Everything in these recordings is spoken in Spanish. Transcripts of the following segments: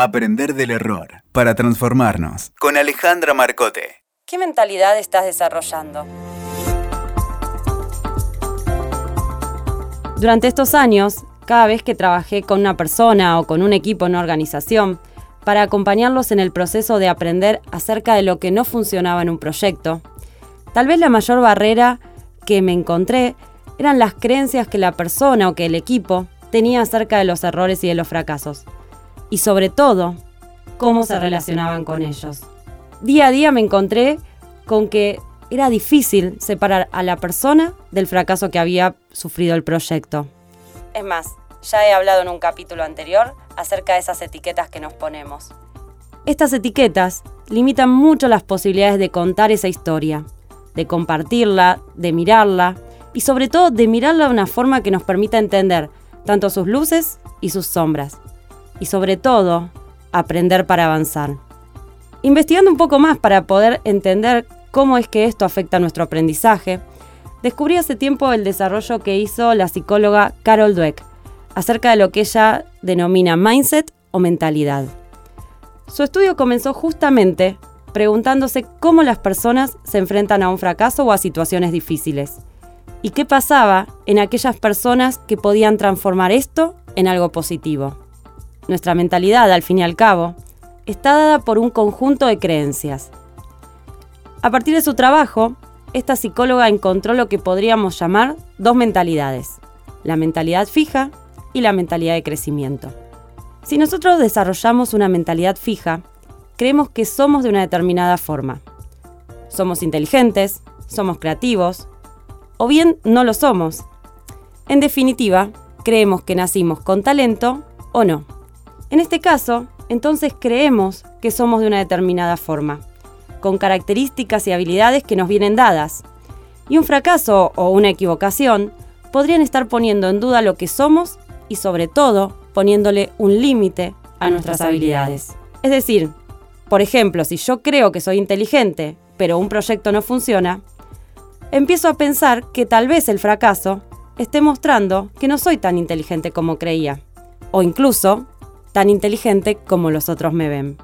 Aprender del error para transformarnos. Con Alejandra Marcote. ¿Qué mentalidad estás desarrollando? Durante estos años, cada vez que trabajé con una persona o con un equipo en una organización, para acompañarlos en el proceso de aprender acerca de lo que no funcionaba en un proyecto, tal vez la mayor barrera que me encontré eran las creencias que la persona o que el equipo tenía acerca de los errores y de los fracasos y sobre todo cómo se relacionaban con ellos. Día a día me encontré con que era difícil separar a la persona del fracaso que había sufrido el proyecto. Es más, ya he hablado en un capítulo anterior acerca de esas etiquetas que nos ponemos. Estas etiquetas limitan mucho las posibilidades de contar esa historia, de compartirla, de mirarla y sobre todo de mirarla de una forma que nos permita entender tanto sus luces y sus sombras y sobre todo aprender para avanzar. Investigando un poco más para poder entender cómo es que esto afecta a nuestro aprendizaje, descubrí hace tiempo el desarrollo que hizo la psicóloga Carol Dweck acerca de lo que ella denomina mindset o mentalidad. Su estudio comenzó justamente preguntándose cómo las personas se enfrentan a un fracaso o a situaciones difíciles y qué pasaba en aquellas personas que podían transformar esto en algo positivo. Nuestra mentalidad, al fin y al cabo, está dada por un conjunto de creencias. A partir de su trabajo, esta psicóloga encontró lo que podríamos llamar dos mentalidades, la mentalidad fija y la mentalidad de crecimiento. Si nosotros desarrollamos una mentalidad fija, creemos que somos de una determinada forma. Somos inteligentes, somos creativos, o bien no lo somos. En definitiva, creemos que nacimos con talento o no. En este caso, entonces creemos que somos de una determinada forma, con características y habilidades que nos vienen dadas. Y un fracaso o una equivocación podrían estar poniendo en duda lo que somos y sobre todo poniéndole un límite a nuestras habilidades. Es decir, por ejemplo, si yo creo que soy inteligente, pero un proyecto no funciona, empiezo a pensar que tal vez el fracaso esté mostrando que no soy tan inteligente como creía. O incluso tan inteligente como los otros me ven.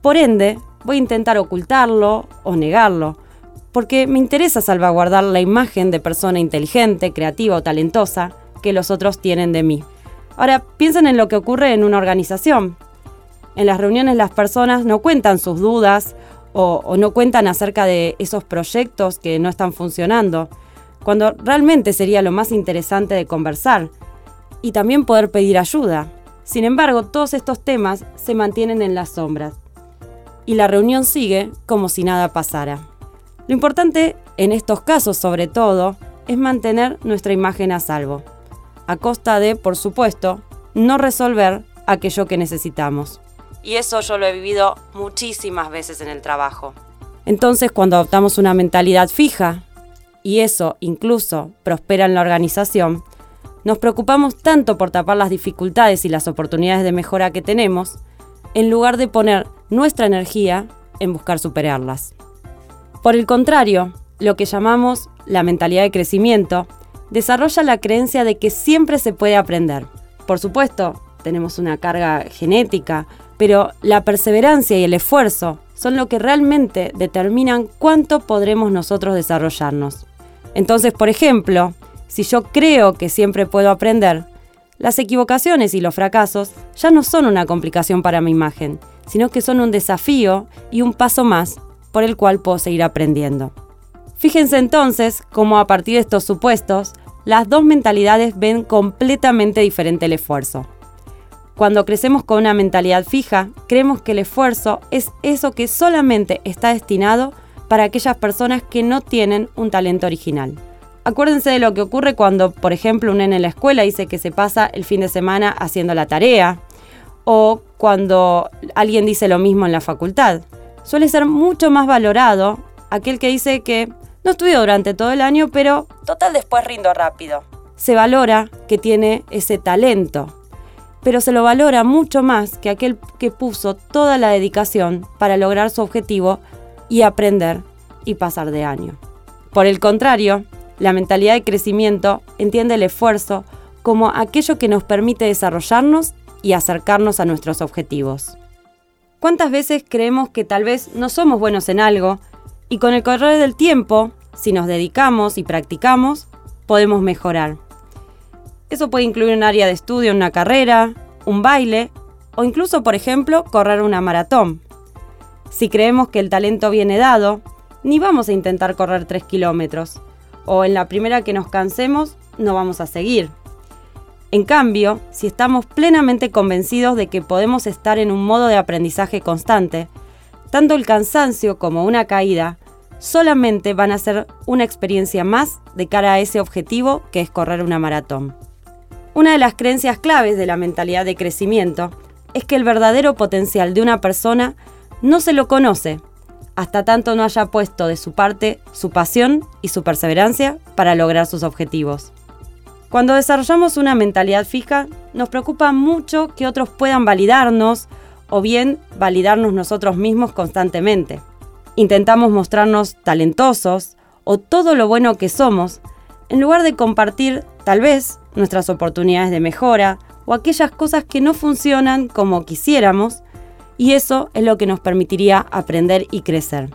Por ende, voy a intentar ocultarlo o negarlo, porque me interesa salvaguardar la imagen de persona inteligente, creativa o talentosa que los otros tienen de mí. Ahora, piensen en lo que ocurre en una organización. En las reuniones las personas no cuentan sus dudas o, o no cuentan acerca de esos proyectos que no están funcionando, cuando realmente sería lo más interesante de conversar y también poder pedir ayuda. Sin embargo, todos estos temas se mantienen en las sombras y la reunión sigue como si nada pasara. Lo importante en estos casos, sobre todo, es mantener nuestra imagen a salvo, a costa de, por supuesto, no resolver aquello que necesitamos. Y eso yo lo he vivido muchísimas veces en el trabajo. Entonces, cuando adoptamos una mentalidad fija, y eso incluso prospera en la organización, nos preocupamos tanto por tapar las dificultades y las oportunidades de mejora que tenemos, en lugar de poner nuestra energía en buscar superarlas. Por el contrario, lo que llamamos la mentalidad de crecimiento desarrolla la creencia de que siempre se puede aprender. Por supuesto, tenemos una carga genética, pero la perseverancia y el esfuerzo son lo que realmente determinan cuánto podremos nosotros desarrollarnos. Entonces, por ejemplo, si yo creo que siempre puedo aprender, las equivocaciones y los fracasos ya no son una complicación para mi imagen, sino que son un desafío y un paso más por el cual puedo seguir aprendiendo. Fíjense entonces cómo a partir de estos supuestos, las dos mentalidades ven completamente diferente el esfuerzo. Cuando crecemos con una mentalidad fija, creemos que el esfuerzo es eso que solamente está destinado para aquellas personas que no tienen un talento original. Acuérdense de lo que ocurre cuando, por ejemplo, un nene en la escuela dice que se pasa el fin de semana haciendo la tarea, o cuando alguien dice lo mismo en la facultad. Suele ser mucho más valorado aquel que dice que no estudió durante todo el año, pero total después rindo rápido. Se valora que tiene ese talento, pero se lo valora mucho más que aquel que puso toda la dedicación para lograr su objetivo y aprender y pasar de año. Por el contrario, la mentalidad de crecimiento entiende el esfuerzo como aquello que nos permite desarrollarnos y acercarnos a nuestros objetivos. ¿Cuántas veces creemos que tal vez no somos buenos en algo y con el correr del tiempo, si nos dedicamos y practicamos, podemos mejorar? Eso puede incluir un área de estudio, una carrera, un baile o incluso, por ejemplo, correr una maratón. Si creemos que el talento viene dado, ni vamos a intentar correr 3 kilómetros, o en la primera que nos cansemos, no vamos a seguir. En cambio, si estamos plenamente convencidos de que podemos estar en un modo de aprendizaje constante, tanto el cansancio como una caída solamente van a ser una experiencia más de cara a ese objetivo que es correr una maratón. Una de las creencias claves de la mentalidad de crecimiento es que el verdadero potencial de una persona no se lo conoce hasta tanto no haya puesto de su parte su pasión y su perseverancia para lograr sus objetivos. Cuando desarrollamos una mentalidad fija, nos preocupa mucho que otros puedan validarnos o bien validarnos nosotros mismos constantemente. Intentamos mostrarnos talentosos o todo lo bueno que somos, en lugar de compartir tal vez nuestras oportunidades de mejora o aquellas cosas que no funcionan como quisiéramos y eso es lo que nos permitiría aprender y crecer.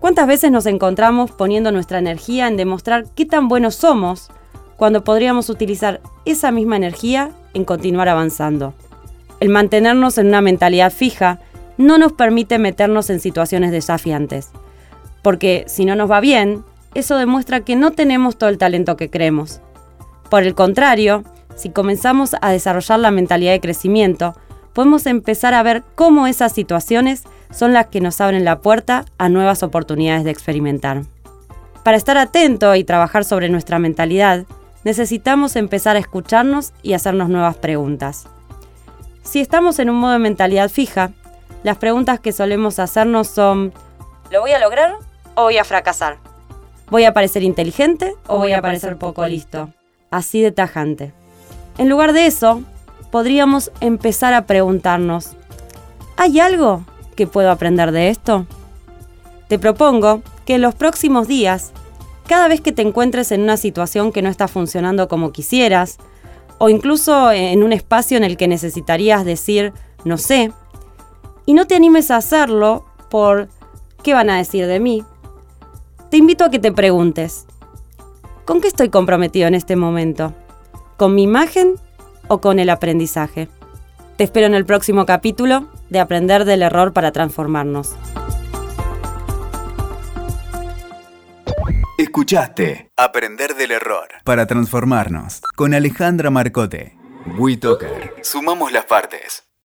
¿Cuántas veces nos encontramos poniendo nuestra energía en demostrar qué tan buenos somos cuando podríamos utilizar esa misma energía en continuar avanzando? El mantenernos en una mentalidad fija no nos permite meternos en situaciones desafiantes, porque si no nos va bien, eso demuestra que no tenemos todo el talento que creemos. Por el contrario, si comenzamos a desarrollar la mentalidad de crecimiento, podemos empezar a ver cómo esas situaciones son las que nos abren la puerta a nuevas oportunidades de experimentar. Para estar atento y trabajar sobre nuestra mentalidad, necesitamos empezar a escucharnos y hacernos nuevas preguntas. Si estamos en un modo de mentalidad fija, las preguntas que solemos hacernos son, ¿lo voy a lograr o voy a fracasar? ¿Voy a parecer inteligente o voy a parecer poco listo? Así de tajante. En lugar de eso, podríamos empezar a preguntarnos, ¿hay algo que puedo aprender de esto? Te propongo que en los próximos días, cada vez que te encuentres en una situación que no está funcionando como quisieras, o incluso en un espacio en el que necesitarías decir, no sé, y no te animes a hacerlo por ¿qué van a decir de mí? Te invito a que te preguntes, ¿con qué estoy comprometido en este momento? ¿Con mi imagen o con el aprendizaje. Te espero en el próximo capítulo de Aprender del Error para Transformarnos. Escuchaste Aprender del Error para Transformarnos con Alejandra Marcote. WeToker. Sumamos las partes.